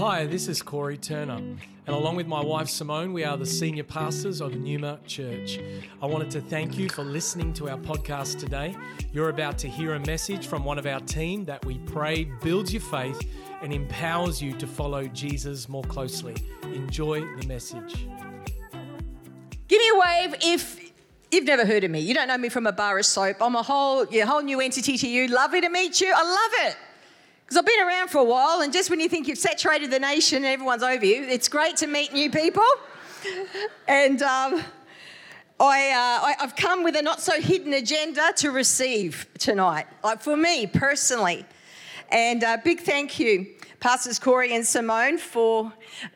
Hi, this is Corey Turner, and along with my wife Simone, we are the senior pastors of Numa Church. I wanted to thank you for listening to our podcast today. You're about to hear a message from one of our team that we pray builds your faith and empowers you to follow Jesus more closely. Enjoy the message. Give me a wave if you've never heard of me. You don't know me from a bar of soap. I'm a whole, yeah, whole new entity to you. Lovely to meet you. I love it. Because I've been around for a while, and just when you think you've saturated the nation and everyone's over you, it's great to meet new people. and um, I, uh, have come with a not so hidden agenda to receive tonight, like for me personally. And a uh, big thank you, Pastors Corey and Simone, for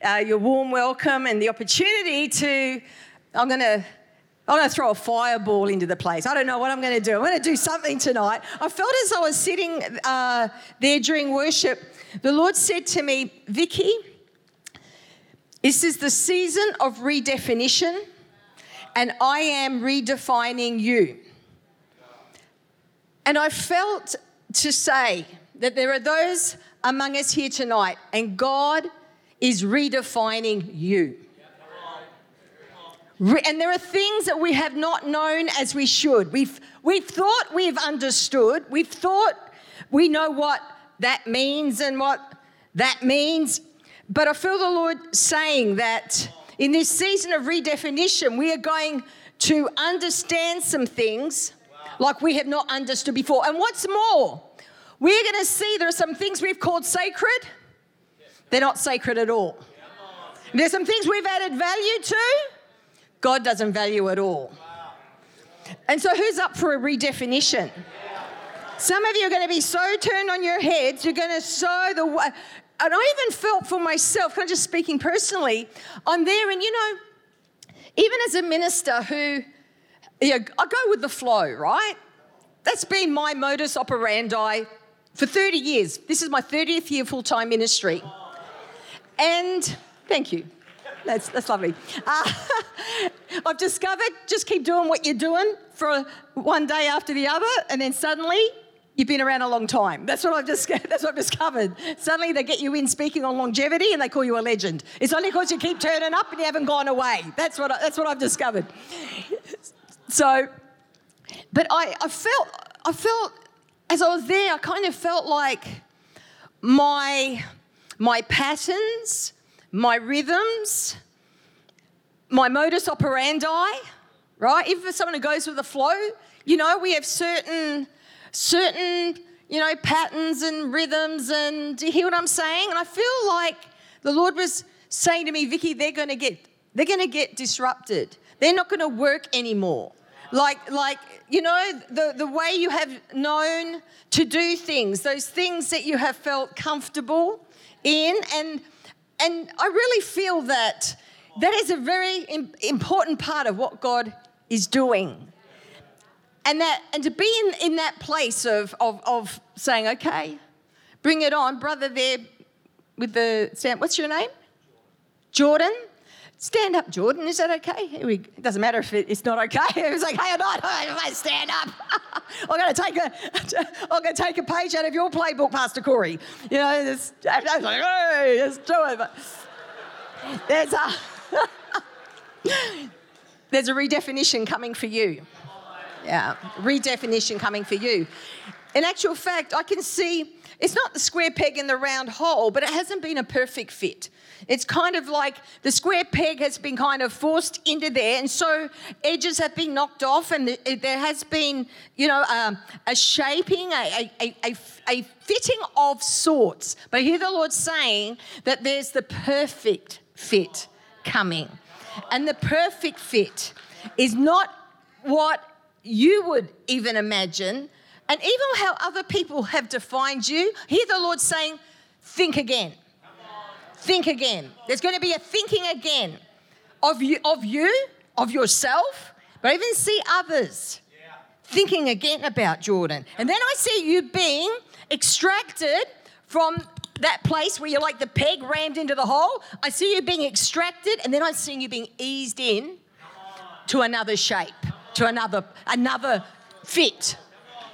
uh, your warm welcome and the opportunity to. I'm going to I'm going to throw a fireball into the place. I don't know what I'm going to do. I'm going to do something tonight. I felt as I was sitting uh, there during worship, the Lord said to me, Vicky, this is the season of redefinition, and I am redefining you. And I felt to say that there are those among us here tonight, and God is redefining you. And there are things that we have not known as we should. We've, we've thought we've understood, we've thought we know what that means and what that means. But I feel the Lord saying that in this season of redefinition, we are going to understand some things like we have not understood before. And what's more, we're going to see there are some things we've called sacred, they're not sacred at all. There's some things we've added value to God doesn't value at all. And so, who's up for a redefinition? Some of you are going to be so turned on your heads, you're going to sow the. And I even felt for myself, kind of just speaking personally, I'm there, and you know, even as a minister who, you know, I go with the flow, right? That's been my modus operandi for 30 years. This is my 30th year full time ministry. And thank you. That's, that's lovely. Uh, I've discovered just keep doing what you're doing for one day after the other, and then suddenly you've been around a long time. That's what I've just that's what I've discovered. Suddenly they get you in speaking on longevity and they call you a legend. It's only because you keep turning up and you haven't gone away. That's what I, that's what I've discovered. So, but I, I felt I felt as I was there, I kind of felt like my my patterns my rhythms, my modus operandi, right? Even for someone who goes with the flow, you know, we have certain, certain, you know, patterns and rhythms. And do you hear what I'm saying? And I feel like the Lord was saying to me, Vicky, they're going to get, they're going to get disrupted. They're not going to work anymore. Like, like you know, the, the way you have known to do things, those things that you have felt comfortable in, and and I really feel that that is a very important part of what God is doing. And that and to be in, in that place of, of, of saying, okay, bring it on, brother there with the stamp what's your name? Jordan. Stand up, Jordan. Is that okay? It doesn't matter if it's not okay. It was like, hey or not, I stand up. I'm going to take a, I'm going to take a page out of your playbook, Pastor Corey. You know, just, I was like, hey, let's do it. But there's a, there's a redefinition coming for you. Yeah, redefinition coming for you. In actual fact, I can see it's not the square peg in the round hole, but it hasn't been a perfect fit. It's kind of like the square peg has been kind of forced into there, and so edges have been knocked off, and there has been, you know, um, a shaping, a, a, a, a fitting of sorts. But I hear the Lord saying that there's the perfect fit coming. And the perfect fit is not what you would even imagine, and even how other people have defined you. Hear the Lord saying, think again. Think again. There's going to be a thinking again of you, of you, of yourself, but even see others thinking again about Jordan. And then I see you being extracted from that place where you're like the peg rammed into the hole. I see you being extracted, and then I'm seeing you being eased in to another shape, to another another fit.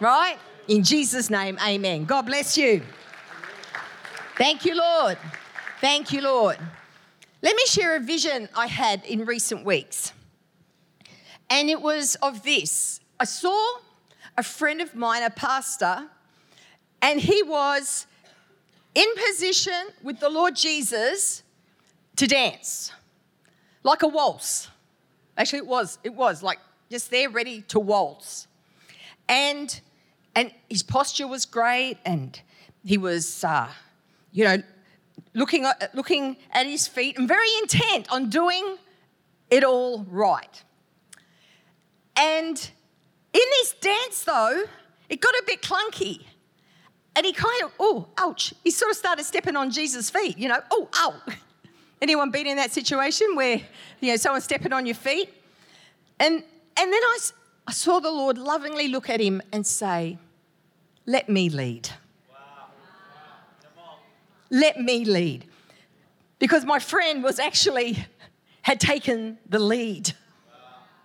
Right? In Jesus' name, amen. God bless you. Thank you, Lord. Thank you, Lord. Let me share a vision I had in recent weeks. And it was of this I saw a friend of mine, a pastor, and he was in position with the Lord Jesus to dance like a waltz. Actually, it was, it was like just there ready to waltz. And, and his posture was great, and he was, uh, you know, looking at, looking at his feet and very intent on doing it all right. And in this dance, though, it got a bit clunky. And he kind of, oh, ouch. He sort of started stepping on Jesus' feet, you know, oh, ow. Anyone been in that situation where, you know, someone's stepping on your feet? And, and then I, I saw the Lord lovingly look at him and say, let me lead. Let me lead. Because my friend was actually, had taken the lead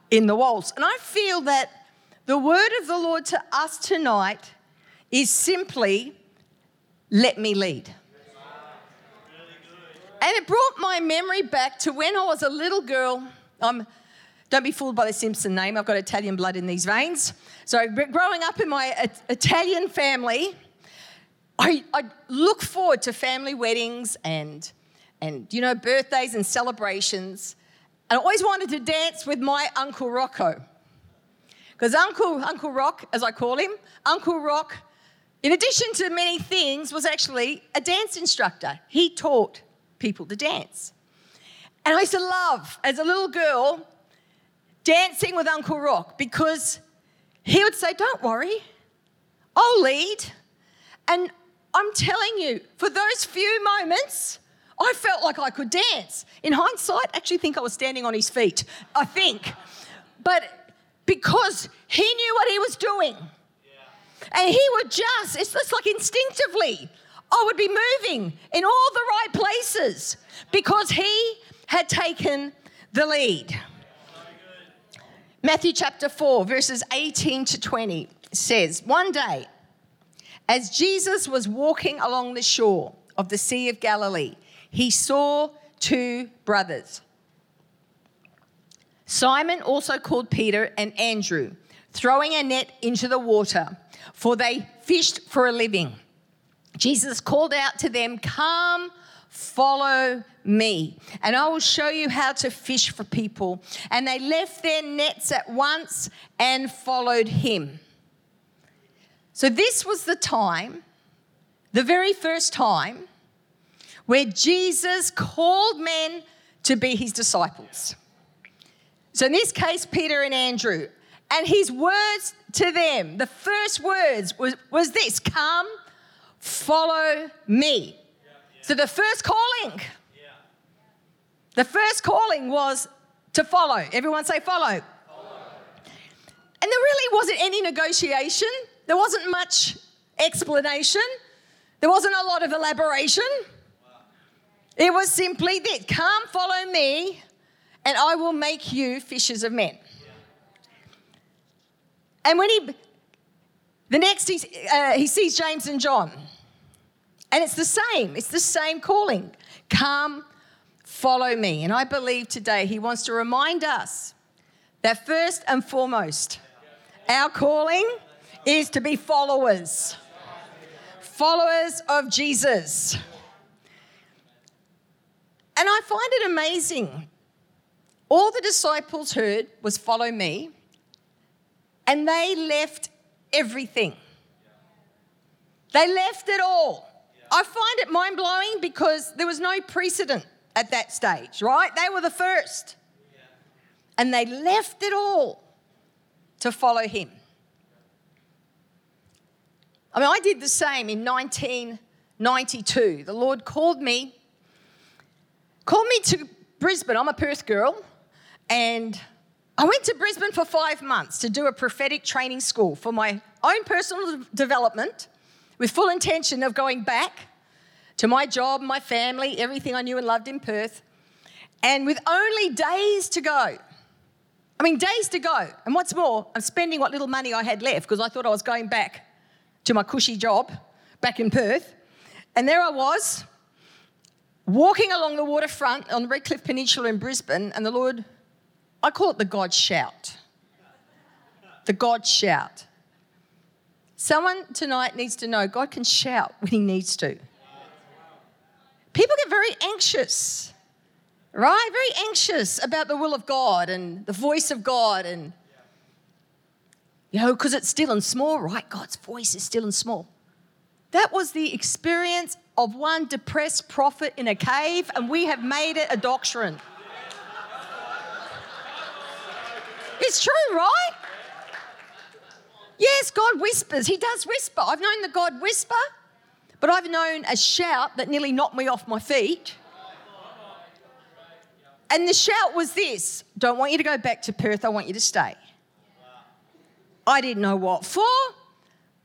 in the waltz. And I feel that the word of the Lord to us tonight is simply, let me lead. And it brought my memory back to when I was a little girl. Um, don't be fooled by the Simpson name. I've got Italian blood in these veins. So, growing up in my Italian family, I, I look forward to family weddings and, and, you know, birthdays and celebrations. And I always wanted to dance with my Uncle Rocco. Because Uncle, Uncle Rock, as I call him, Uncle Rock, in addition to many things, was actually a dance instructor. He taught people to dance. And I used to love, as a little girl, dancing with Uncle Rock because he would say, Don't worry, I'll lead. And I'm telling you, for those few moments, I felt like I could dance. In hindsight, I actually think I was standing on his feet. I think. But because he knew what he was doing. And he would just, it's just like instinctively, I would be moving in all the right places because he had taken the lead. Matthew chapter 4, verses 18 to 20 says, One day, as Jesus was walking along the shore of the Sea of Galilee, he saw two brothers. Simon, also called Peter, and Andrew, throwing a net into the water, for they fished for a living. Jesus called out to them, Come, follow me, and I will show you how to fish for people. And they left their nets at once and followed him. So, this was the time, the very first time, where Jesus called men to be his disciples. So, in this case, Peter and Andrew. And his words to them, the first words was, was this come follow me. So the first calling, the first calling was to follow. Everyone say follow. follow. And there really wasn't any negotiation, there wasn't much explanation, there wasn't a lot of elaboration. It was simply this come follow me, and I will make you fishers of men. And when he, the next, he, uh, he sees James and John. And it's the same, it's the same calling. Come, follow me. And I believe today he wants to remind us that first and foremost, our calling is to be followers, followers of Jesus. And I find it amazing. All the disciples heard was follow me, and they left everything. They left it all. I find it mind blowing because there was no precedent at that stage, right? They were the first. And they left it all to follow him. I mean, I did the same in 1992. The Lord called me, called me to Brisbane. I'm a Perth girl. And I went to Brisbane for five months to do a prophetic training school for my own personal development with full intention of going back to my job, my family, everything I knew and loved in Perth. And with only days to go, I mean, days to go. And what's more, I'm spending what little money I had left because I thought I was going back to my cushy job back in Perth. And there I was, walking along the waterfront on the Redcliffe Peninsula in Brisbane, and the Lord, I call it the God shout. The God shout. Someone tonight needs to know God can shout when He needs to. People get very anxious, right? Very anxious about the will of God and the voice of God, and you know, because it's still and small, right? God's voice is still and small. That was the experience of one depressed prophet in a cave, and we have made it a doctrine. It's true, right? Yes, God whispers. He does whisper. I've known the God whisper, but I've known a shout that nearly knocked me off my feet. And the shout was this Don't want you to go back to Perth, I want you to stay. I didn't know what for.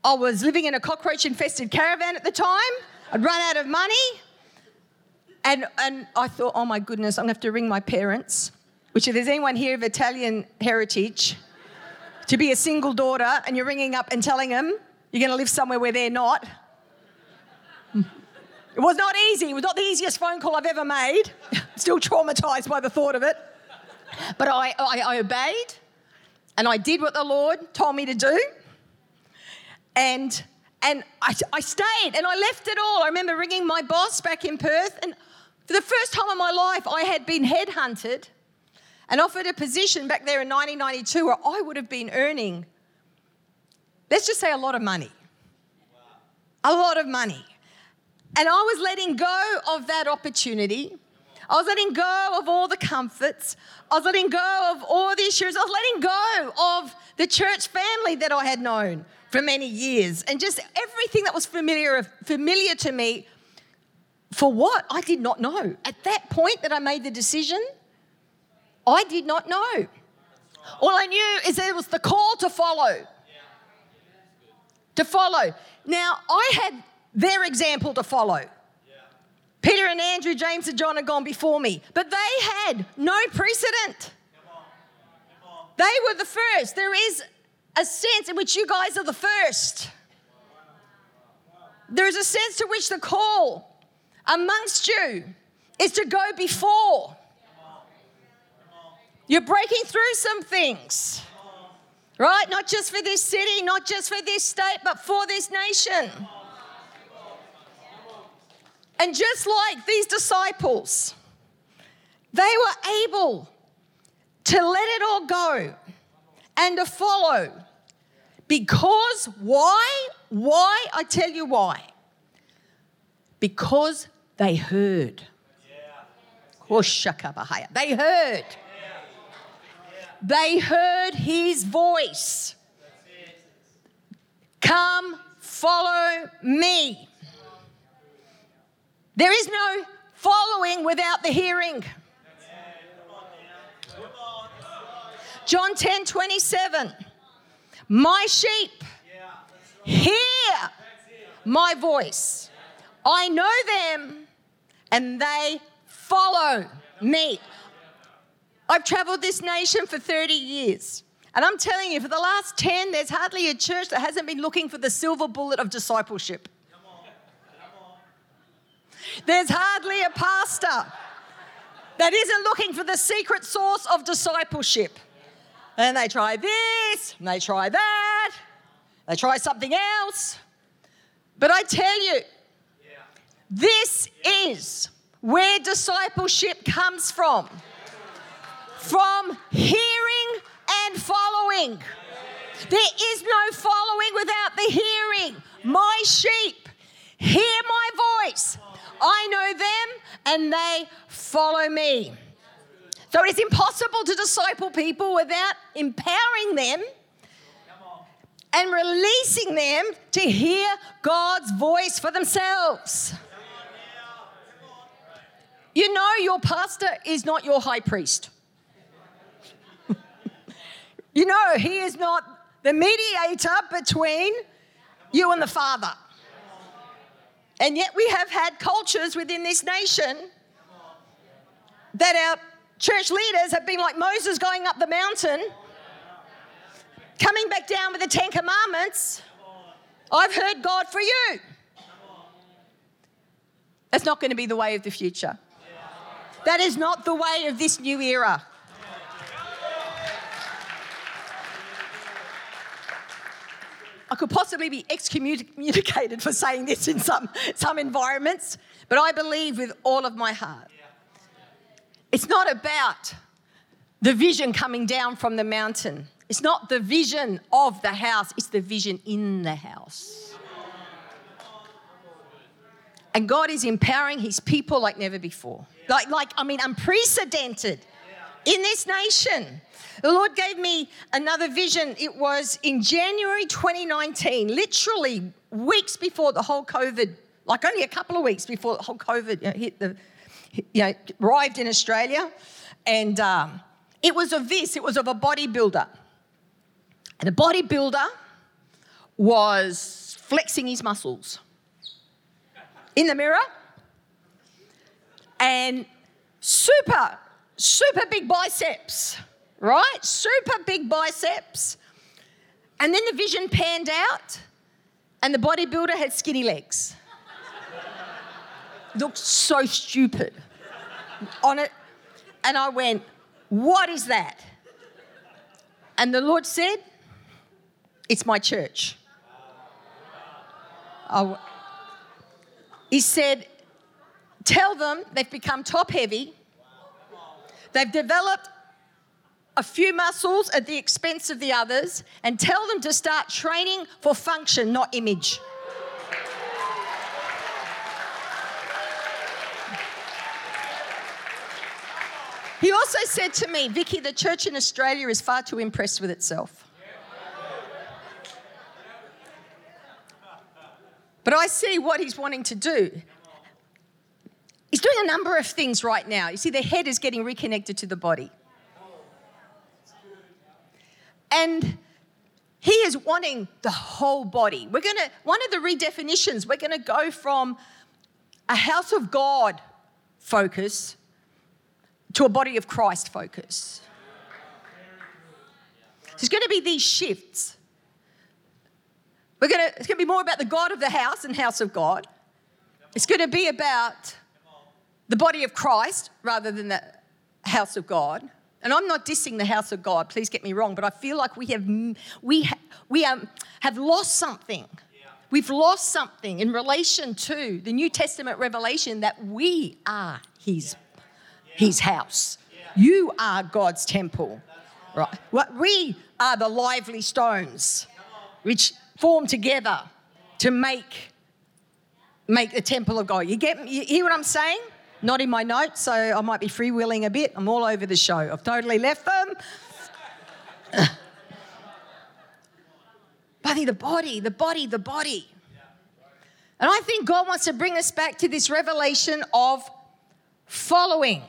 I was living in a cockroach infested caravan at the time. I'd run out of money. And, and I thought, oh my goodness, I'm going to have to ring my parents, which if there's anyone here of Italian heritage, to be a single daughter and you're ringing up and telling them you're going to live somewhere where they're not. It was not easy. It was not the easiest phone call I've ever made. Still traumatized by the thought of it. But I, I, I obeyed and I did what the Lord told me to do. And and I, I, stayed and I left it all. I remember ringing my boss back in Perth, and for the first time in my life, I had been headhunted and offered a position back there in 1992 where I would have been earning, let's just say, a lot of money. A lot of money. And I was letting go of that opportunity. I was letting go of all the comforts. I was letting go of all the issues. I was letting go of the church family that I had known for many years and just everything that was familiar familiar to me for what I did not know. At that point that I made the decision, I did not know. All I knew is it was the call to follow. To follow. Now, I had their example to follow. Peter and Andrew, James and John had gone before me, but they had no precedent. They were the first. There is a sense in which you guys are the first. There's a sense to which the call amongst you is to go before. You're breaking through some things, right? Not just for this city, not just for this state, but for this nation. And just like these disciples, they were able to let it all go and to follow. Because why? Why? I tell you why. Because they heard. They heard. They heard his voice. Come, follow me. There is no following without the hearing. John 10 27. My sheep hear my voice. I know them and they follow me. I've traveled this nation for 30 years. And I'm telling you, for the last 10, there's hardly a church that hasn't been looking for the silver bullet of discipleship. There's hardly a pastor that isn't looking for the secret source of discipleship. And they try this, and they try that, they try something else. But I tell you, this is where discipleship comes from from hearing and following. There is no following without the hearing. My sheep hear my voice. I know them and they follow me. So it is impossible to disciple people without empowering them and releasing them to hear God's voice for themselves. You know, your pastor is not your high priest. You know, he is not the mediator between you and the Father. And yet, we have had cultures within this nation that our church leaders have been like Moses going up the mountain, coming back down with the Ten Commandments. I've heard God for you. That's not going to be the way of the future. That is not the way of this new era. I could possibly be excommunicated for saying this in some, some environments, but I believe with all of my heart. It's not about the vision coming down from the mountain. It's not the vision of the house, it's the vision in the house. And God is empowering his people like never before. Like, like I mean, unprecedented in this nation. The Lord gave me another vision. It was in January 2019, literally weeks before the whole COVID, like only a couple of weeks before the whole COVID you know, hit the, you know, arrived in Australia. And um, it was of this, it was of a bodybuilder. And the bodybuilder was flexing his muscles in the mirror and super, super big biceps right? Super big biceps. And then the vision panned out, and the bodybuilder had skinny legs. Looked so stupid on it. And I went, What is that? And the Lord said, It's my church. He said, Tell them they've become top heavy, they've developed a few muscles at the expense of the others and tell them to start training for function, not image. He also said to me, Vicky, the church in Australia is far too impressed with itself. But I see what he's wanting to do. He's doing a number of things right now. You see, the head is getting reconnected to the body. And he is wanting the whole body. We're going to, one of the redefinitions, we're going to go from a house of God focus to a body of Christ focus. There's going to be these shifts. We're going to, it's going to be more about the God of the house and house of God. It's going to be about the body of Christ rather than the house of God. And I'm not dissing the house of God, please get me wrong, but I feel like we have, we, ha, we um, have lost something. We've lost something in relation to the New Testament revelation that we are His, his house. You are God's temple. Right. What we are the lively stones which form together to make, make the temple of God. You get you hear what I'm saying? Not in my notes, so I might be freewheeling a bit. I'm all over the show. I've totally left them. Buddy, the body, the body, the body. And I think God wants to bring us back to this revelation of following,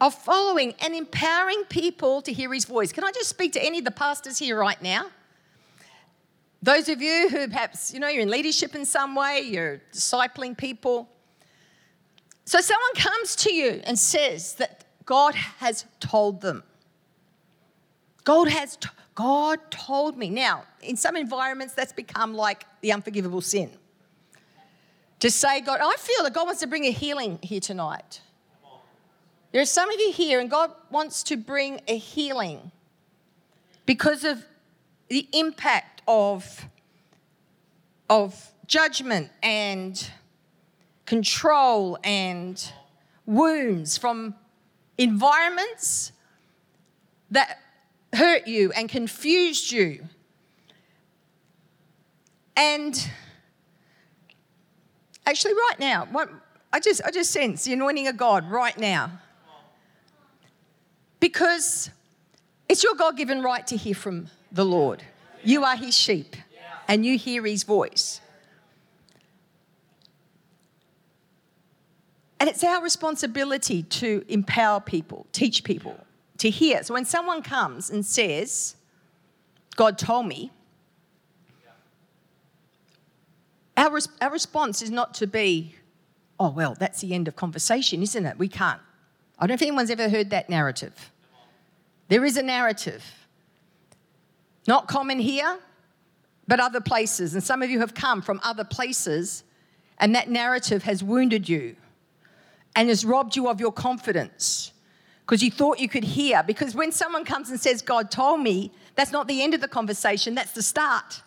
of following and empowering people to hear his voice. Can I just speak to any of the pastors here right now? Those of you who perhaps, you know, you're in leadership in some way, you're discipling people. So someone comes to you and says that God has told them. God has t- God told me. Now, in some environments that's become like the unforgivable sin. To say God, I feel that God wants to bring a healing here tonight. There are some of you here and God wants to bring a healing because of the impact of of judgment and control and wounds from environments that hurt you and confused you. And actually, right now, what, I just, I just sense the anointing of God right now. Because it's your God given right to hear from the Lord. You are his sheep and you hear his voice. And it's our responsibility to empower people, teach people, to hear. So when someone comes and says, God told me, our, res- our response is not to be, oh, well, that's the end of conversation, isn't it? We can't. I don't know if anyone's ever heard that narrative. There is a narrative. Not common here, but other places. And some of you have come from other places and that narrative has wounded you and has robbed you of your confidence because you thought you could hear. Because when someone comes and says, God told me, that's not the end of the conversation, that's the start.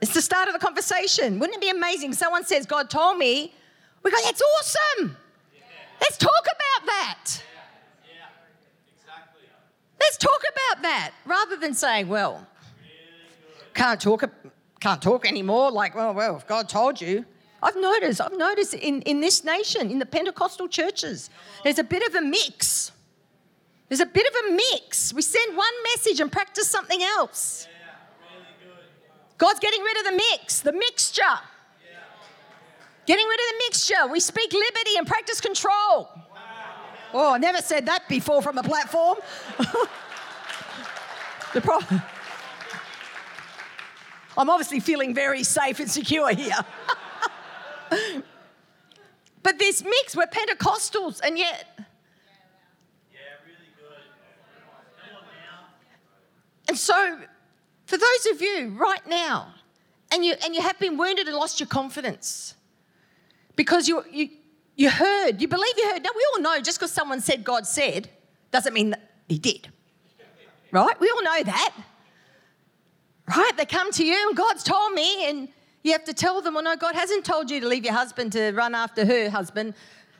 It's the start of the conversation. Wouldn't it be amazing? Someone says, God told me. We go, that's awesome. Let's talk about that. Yeah. Exactly. Let's talk about that rather than saying, well, can't talk, can't talk anymore. Like, well, well, if God told you. I've noticed, I've noticed in, in this nation, in the Pentecostal churches, there's a bit of a mix. There's a bit of a mix. We send one message and practice something else. God's getting rid of the mix, the mixture. Getting rid of the mixture. We speak liberty and practice control. Oh, I never said that before from a platform. the problem. I'm obviously feeling very safe and secure here. but this mix, we're Pentecostals, and yet. Yeah, really and so, for those of you right now, and you, and you have been wounded and lost your confidence because you, you, you heard, you believe you heard. Now, we all know just because someone said God said doesn't mean that He did. Right? We all know that. Right? They come to you and God's told me, and you have to tell them, well, no, God hasn't told you to leave your husband to run after her husband.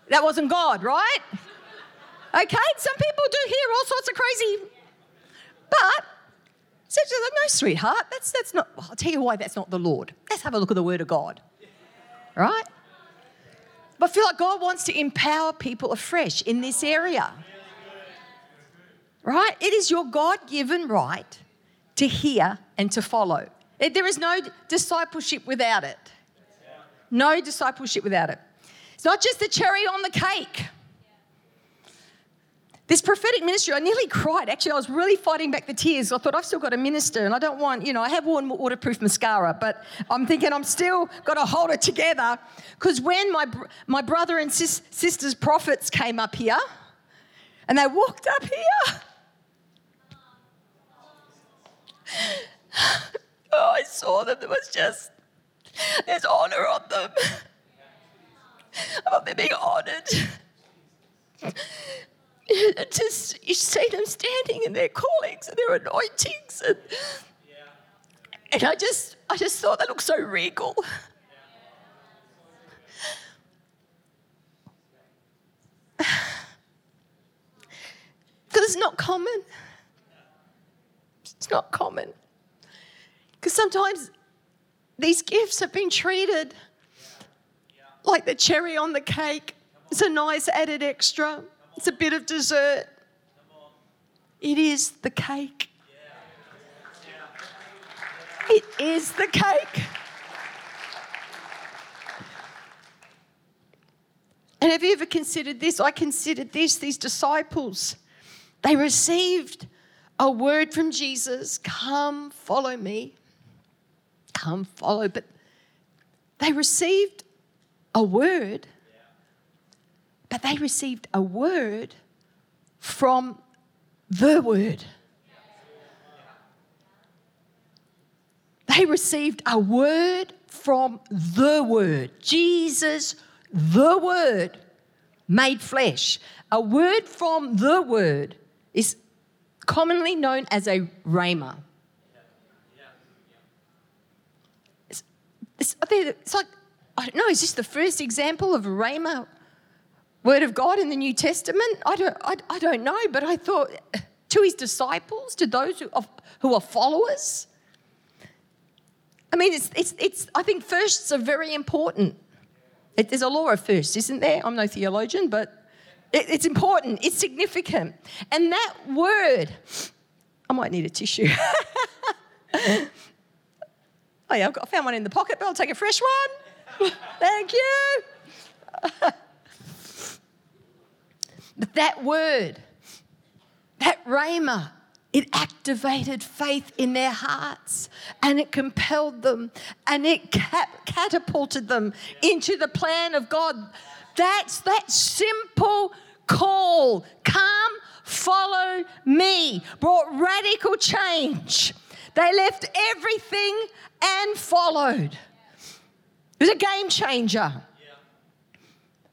That wasn't God, right? Okay? Some people do hear all sorts of crazy. But, no, sweetheart, that's, that's not, well, I'll tell you why that's not the Lord. Let's have a look at the Word of God. Right? But I feel like God wants to empower people afresh in this area. Right? It is your God given right to hear and to follow. Eh, there is no discipleship without it. No discipleship without it. It's not just the cherry on the cake. This prophetic ministry, I nearly cried. Actually, I was really fighting back the tears. I thought I've still got to minister, and I don't want, you know, I have worn waterproof mascara, but I'm thinking I'm still got to hold it together. Because when my my brother and sis, sisters prophets came up here, and they walked up here, oh, I saw them. There was just there's honor on them. About they're being honored. just you see them standing in their callings and their anointings and, and I just I just thought they looked so regal. Because it's not common. It's not common. Because sometimes these gifts have been treated like the cherry on the cake. It's a nice added extra. It's a bit of dessert. It is the cake. It is the cake. And have you ever considered this? I considered this. These disciples, they received a word from Jesus come, follow me. Come, follow. But they received a word but they received a word from the word. They received a word from the word. Jesus, the word, made flesh. A word from the word is commonly known as a rhema. It's, it's like, I don't know, is this the first example of rhema word of God in the New Testament? I don't, I, I don't know, but I thought to his disciples, to those who are, who are followers. I mean, it's, it's, it's, I think firsts are very important. It, there's a law of firsts, isn't there? I'm no theologian, but it, it's important, it's significant. And that word, I might need a tissue. oh, yeah, I've got, I found one in the pocket, but I'll take a fresh one. Thank you. But that word, that rhema, it activated faith in their hearts and it compelled them and it catapulted them into the plan of God. That's that simple call come, follow me, brought radical change. They left everything and followed. It was a game changer.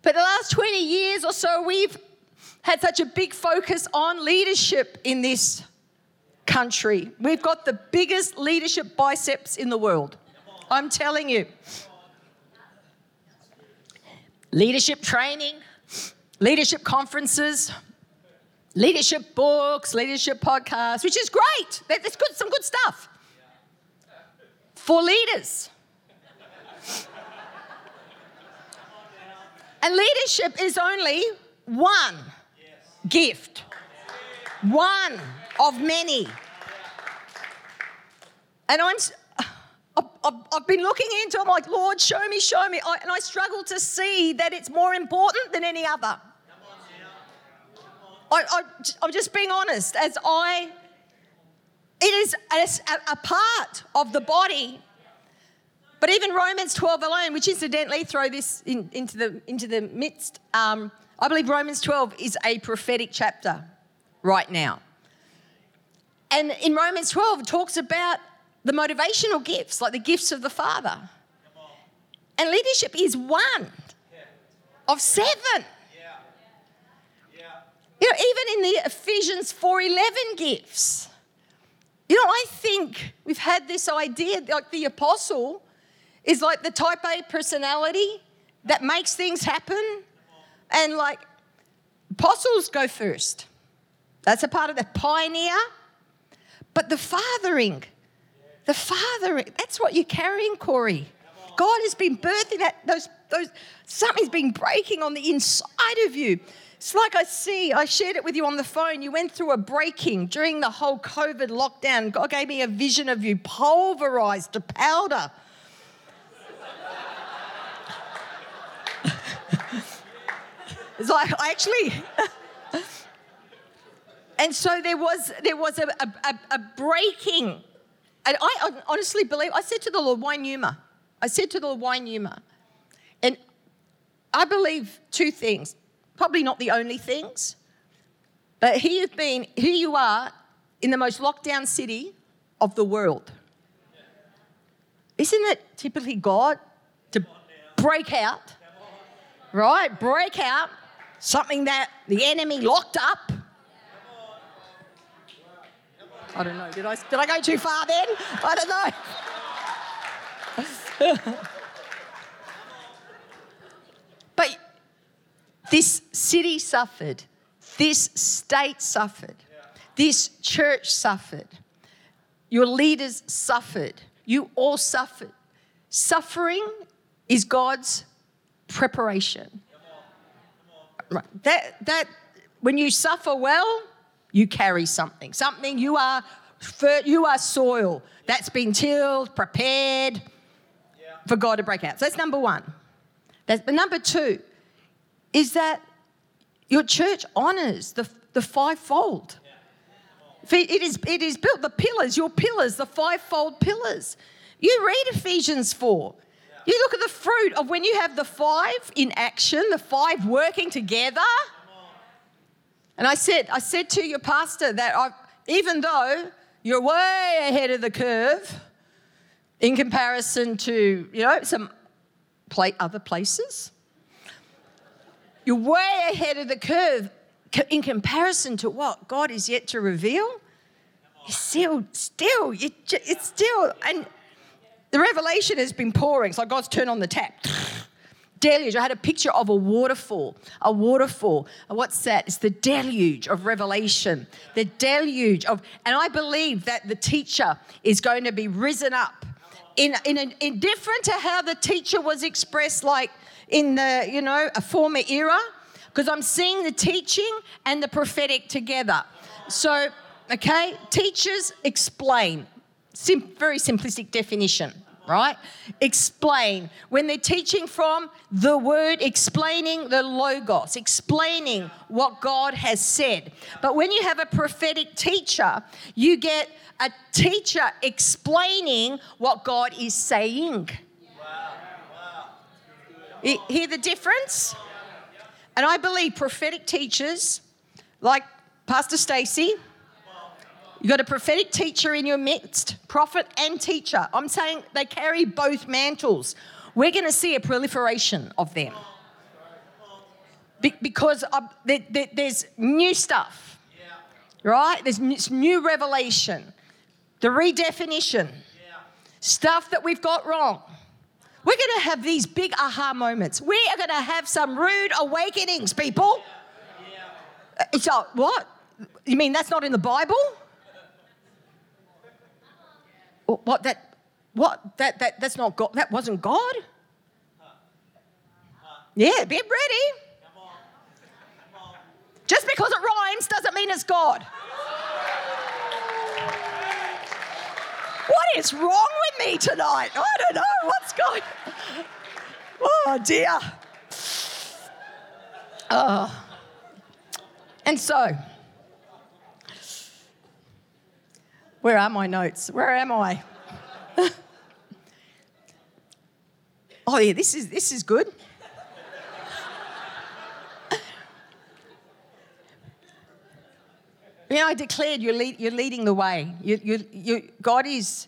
But the last 20 years or so, we've had such a big focus on leadership in this country. We've got the biggest leadership biceps in the world. I'm telling you. Leadership training, leadership conferences, leadership books, leadership podcasts, which is great. That's good, some good stuff for leaders. And leadership is only one gift, one of many. And I'm, I've, been looking into. I'm like, Lord, show me, show me, and I struggle to see that it's more important than any other. I, I'm just being honest. As I, it is a, a part of the body but even Romans 12 alone, which incidentally throw this in, into, the, into the midst, um, I believe Romans 12 is a prophetic chapter right now. And in Romans 12, it talks about the motivational gifts, like the gifts of the Father. And leadership is one of seven. You know, even in the Ephesians 4:11 gifts. You know, I think we've had this idea like the apostle is like the type A personality that makes things happen. And like apostles go first. That's a part of the pioneer. But the fathering, the fathering, that's what you're carrying, Corey. God has been birthing that, those, those, something's been breaking on the inside of you. It's like I see, I shared it with you on the phone. You went through a breaking during the whole COVID lockdown. God gave me a vision of you pulverized to powder It's like I actually. and so there was there was a, a, a, breaking, and I honestly believe I said to the Lord, "Why Numa?" I said to the Lord, "Why Numa?" And I believe two things, probably not the only things, but here you've been, here you are in the most locked down city of the world. Isn't it typically God to break out? Right? Break out something that the enemy locked up. I don't know. Did I, did I go too far then? I don't know. but this city suffered, this state suffered, this church suffered, your leaders suffered, you all suffered. Suffering is God's preparation. Right. That, that, when you suffer well, you carry something. Something you are, you are soil that's been tilled, prepared for God to break out. So that's number one. That's, but number two is that your church honors the, the fivefold. It is, it is built, the pillars, your pillars, the fivefold pillars. You read Ephesians 4. You look at the fruit of when you have the five in action, the five working together. And I said, I said to your pastor that I, even though you're way ahead of the curve in comparison to, you know, some other places, you're way ahead of the curve in comparison to what God is yet to reveal. You're still, still, it's still, and the revelation has been pouring. It's like God's turned on the tap. deluge. I had a picture of a waterfall. A waterfall. what's that? It's the deluge of revelation. The deluge of, and I believe that the teacher is going to be risen up in, in, in different to how the teacher was expressed, like in the, you know, a former era, because I'm seeing the teaching and the prophetic together. So, okay, teachers explain. Sim- very simplistic definition, right? Explain. When they're teaching from the word, explaining the logos, explaining what God has said. But when you have a prophetic teacher, you get a teacher explaining what God is saying. You hear the difference? And I believe prophetic teachers like Pastor Stacy, You've got a prophetic teacher in your midst, prophet and teacher. I'm saying they carry both mantles. we're going to see a proliferation of them. Be- because there, there, there's new stuff, right? There's new revelation, the redefinition, stuff that we've got wrong. We're going to have these big aha moments. We are going to have some rude awakenings, people. Uh, So, what? You mean that's not in the Bible? What that? What that? That that's not God. That wasn't God. Yeah, be ready. Just because it rhymes doesn't mean it's God. Is wrong with me tonight? I don't know what's going. Oh dear. Oh. And so, where are my notes? Where am I? oh yeah, this is this is good. You know, I declared you're, lead, you're leading the way. You, you, you, God is,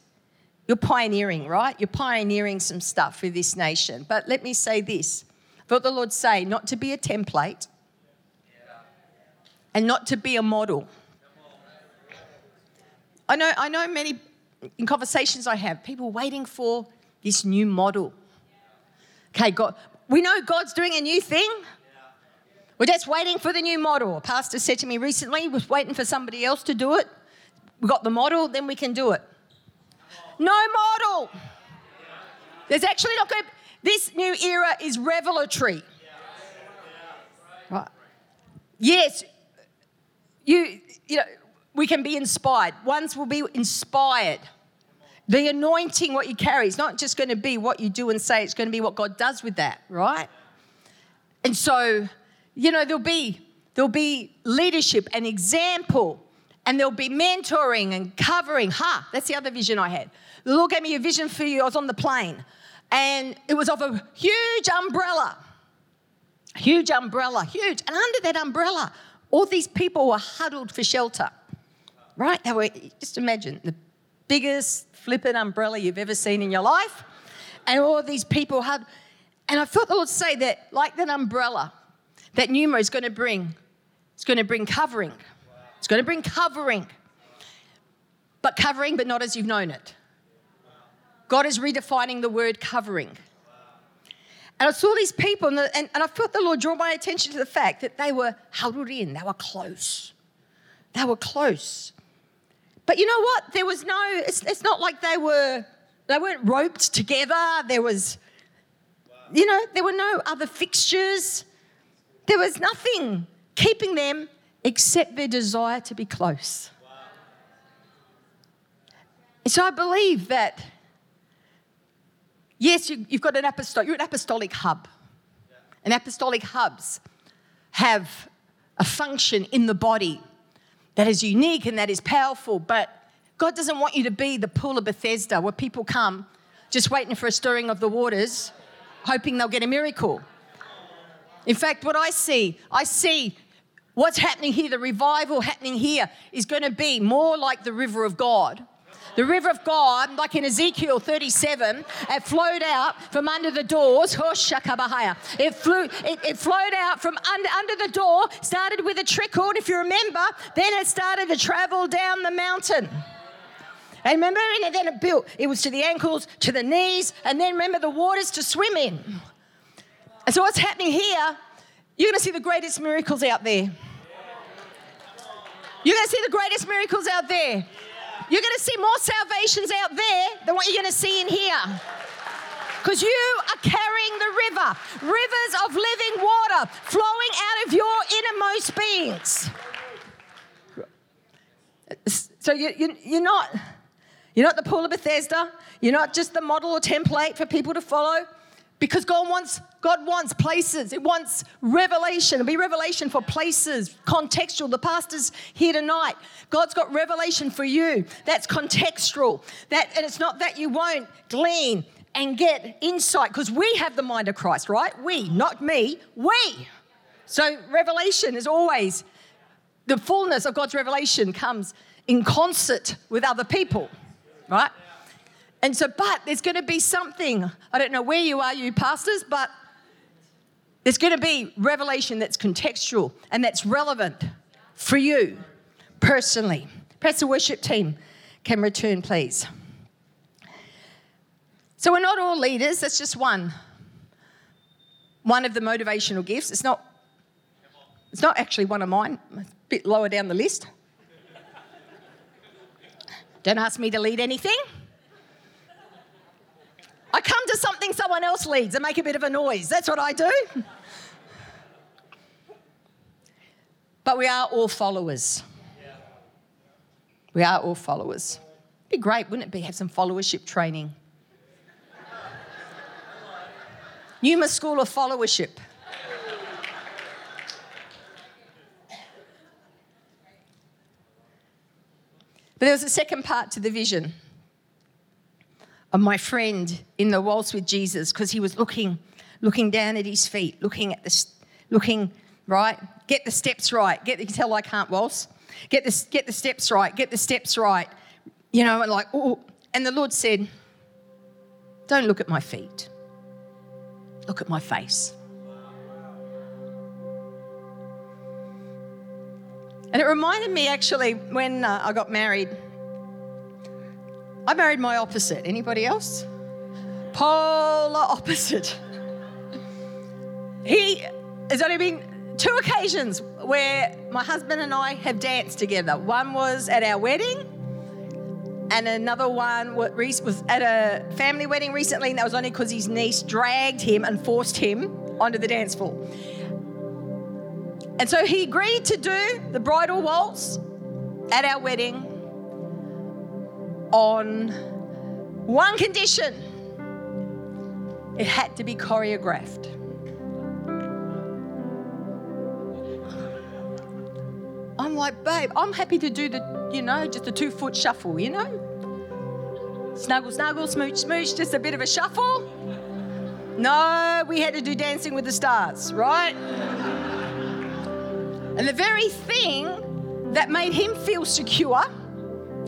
you're pioneering, right? You're pioneering some stuff for this nation. But let me say this felt the Lord say not to be a template and not to be a model. I know, I know many, in conversations I have, people waiting for this new model. Okay, God, we know God's doing a new thing. We're just waiting for the new model. A pastor said to me recently, was waiting for somebody else to do it. We got the model, then we can do it. No model. There's actually not going. This new era is revelatory. Right. Yes, you you know we can be inspired. Ones will be inspired. The anointing, what you carry, is not just going to be what you do and say. It's going to be what God does with that, right? And so you know, there'll be there'll be leadership and example, and there'll be mentoring and covering. Ha, that's the other vision I had. The Lord gave me a vision for you. I was on the plane, and it was of a huge umbrella, huge umbrella, huge, and under that umbrella, all these people were huddled for shelter. Right? They were just imagine the biggest flippant umbrella you've ever seen in your life, and all these people had. And I felt the Lord say that, like that umbrella, that Numa is going to bring. It's going to bring covering. It's going to bring covering. But covering, but not as you've known it. God is redefining the word covering. And I saw these people, and, the, and, and I felt the Lord draw my attention to the fact that they were huddled in, they were close. They were close. But you know what? There was no, it's, it's not like they were, they weren't roped together. There was, you know, there were no other fixtures. There was nothing keeping them except their desire to be close. And so I believe that, yes, you, have got an apostolic, you're an apostolic hub. And apostolic hubs have a function in the body that is unique and that is powerful, but God doesn't want you to be the pool of Bethesda where people come just waiting for a stirring of the waters, hoping they'll get a miracle. In fact, what I see, I see what's happening here, the revival happening here is going to be more like the river of God. The river of God, like in Ezekiel 37, it flowed out from under the doors. It flew, it, it flowed out from under, under the door, started with a trickle, if you remember, then it started to travel down the mountain. And remember, and then it built, it was to the ankles, to the knees, and then remember the waters to swim in. And so, what's happening here, you're going to see the greatest miracles out there. You're going to see the greatest miracles out there. You're going to see more salvations out there than what you're going to see in here. Because you are carrying the river, rivers of living water flowing out of your innermost beings. So you, you, you're not you're not the pool of Bethesda. You're not just the model or template for people to follow. Because God wants, God wants places. It wants revelation. It'll be revelation for places, contextual. The pastor's here tonight. God's got revelation for you. That's contextual. That, and it's not that you won't glean and get insight, because we have the mind of Christ, right? We, not me, we. So revelation is always the fullness of God's revelation comes in concert with other people, right? And so, but there's going to be something. I don't know where you are, you pastors, but there's going to be revelation that's contextual and that's relevant for you personally. Perhaps the worship team can return, please. So, we're not all leaders, that's just one. One of the motivational gifts. It's not, it's not actually one of mine, it's a bit lower down the list. Don't ask me to lead anything. I come to something someone else leads and make a bit of a noise. That's what I do. But we are all followers. We are all followers. It'd be great, wouldn't it be, have some followership training? Numa School of Followership. But there was a second part to the vision my friend in the waltz with Jesus because he was looking, looking down at his feet, looking at the, looking right. Get the steps right. Get. You tell I can't waltz. Get the get the steps right. Get the steps right. You know, and like, oh. And the Lord said, "Don't look at my feet. Look at my face." And it reminded me actually when uh, I got married I married my opposite. Anybody else? Polar opposite. He has only been two occasions where my husband and I have danced together. One was at our wedding, and another one was at a family wedding recently, and that was only because his niece dragged him and forced him onto the dance floor. And so he agreed to do the bridal waltz at our wedding on one condition it had to be choreographed. I'm like, babe, I'm happy to do the, you know, just a two foot shuffle, you know? Snuggle, snuggle, smooch, smooch, just a bit of a shuffle. No, we had to do Dancing with the Stars, right? And the very thing that made him feel secure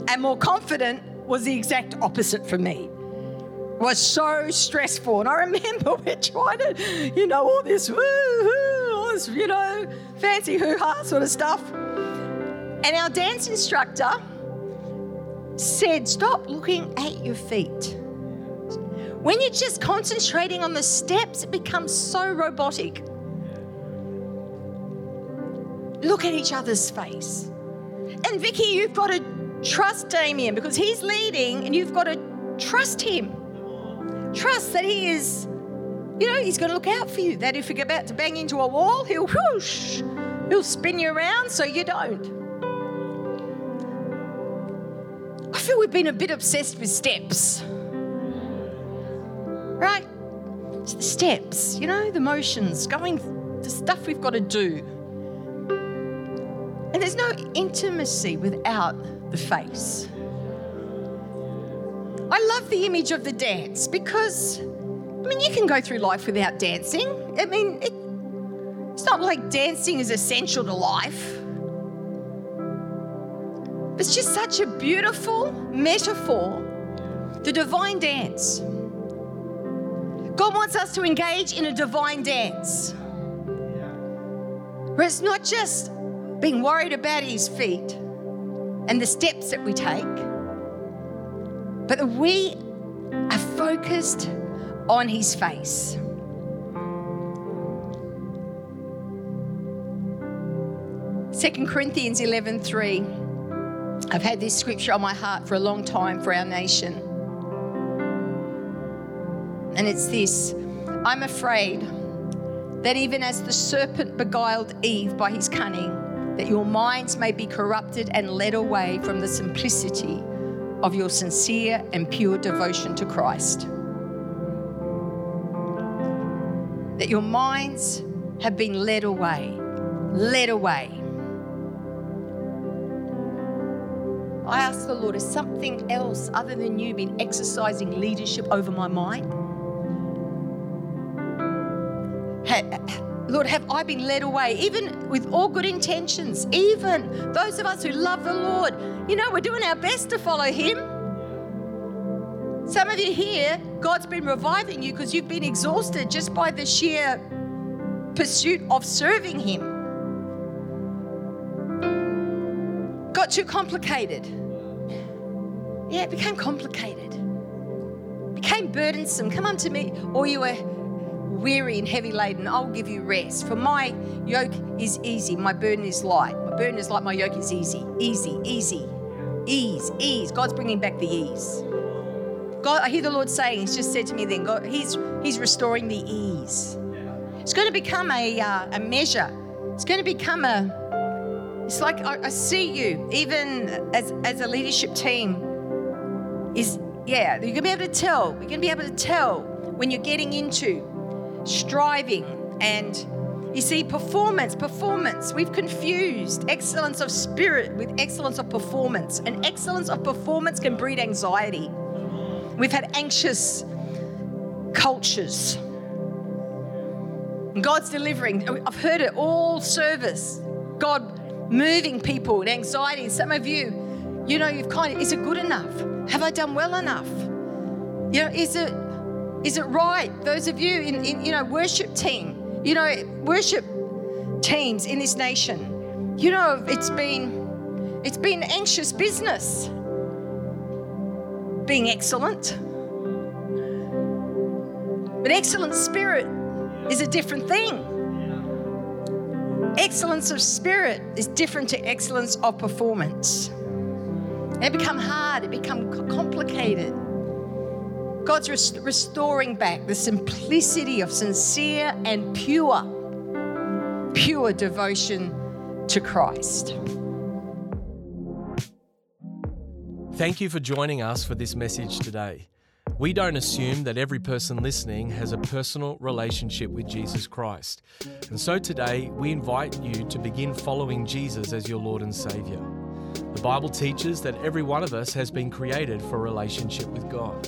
and more confident was the exact opposite for me. Was so stressful. And I remember we're trying to, you know, all this woo-hoo, all this, you know, fancy hoo-ha sort of stuff. And our dance instructor said, stop looking at your feet. When you're just concentrating on the steps, it becomes so robotic. Look at each other's face. And Vicky, you've got to Trust Damien because he's leading and you've got to trust him. Trust that he is, you know, he's going to look out for you. That if you're about to bang into a wall, he'll whoosh, he'll spin you around so you don't. I feel we've been a bit obsessed with steps. Right? It's the steps, you know, the motions, going, the stuff we've got to do. And there's no intimacy without the face. I love the image of the dance because, I mean, you can go through life without dancing. I mean, it, it's not like dancing is essential to life. It's just such a beautiful metaphor, the divine dance. God wants us to engage in a divine dance. Where it's not just being worried about his feet, and the steps that we take, but that we are focused on his face. Second Corinthians 11:3. I've had this scripture on my heart for a long time for our nation. And it's this I'm afraid that even as the serpent beguiled Eve by his cunning, that your minds may be corrupted and led away from the simplicity of your sincere and pure devotion to Christ. That your minds have been led away, led away. I ask the Lord, has something else other than you been exercising leadership over my mind? Lord, have I been led away, even with all good intentions, even those of us who love the Lord? You know, we're doing our best to follow Him. Some of you here, God's been reviving you because you've been exhausted just by the sheer pursuit of serving Him. Got too complicated. Yeah, it became complicated. Became burdensome. Come unto me, or you are weary and heavy laden. I'll give you rest. For my yoke is easy, my burden is light. My burden is light, my yoke is easy. Easy, easy. Ease, ease. God's bringing back the ease. God, I hear the Lord saying, He's just said to me then, God, He's, he's restoring the ease. It's going to become a, uh, a measure. It's going to become a, it's like I, I see you, even as, as a leadership team, is, yeah, you're going to be able to tell. You're going to be able to tell when you're getting into striving and you see, performance, performance. We've confused excellence of spirit with excellence of performance. And excellence of performance can breed anxiety. We've had anxious cultures. God's delivering. I've heard it all service. God moving people in anxiety. Some of you, you know, you've kind of, is it good enough? Have I done well enough? You know, is it is it right? Those of you in, in you know, worship team, you know, worship teams in this nation, you know, it's been it's been anxious business. Being excellent. But excellent spirit is a different thing. Excellence of spirit is different to excellence of performance. It become hard, it become complicated. God's rest- restoring back the simplicity of sincere and pure, pure devotion to Christ. Thank you for joining us for this message today. We don't assume that every person listening has a personal relationship with Jesus Christ. And so today, we invite you to begin following Jesus as your Lord and Savior. The Bible teaches that every one of us has been created for a relationship with God.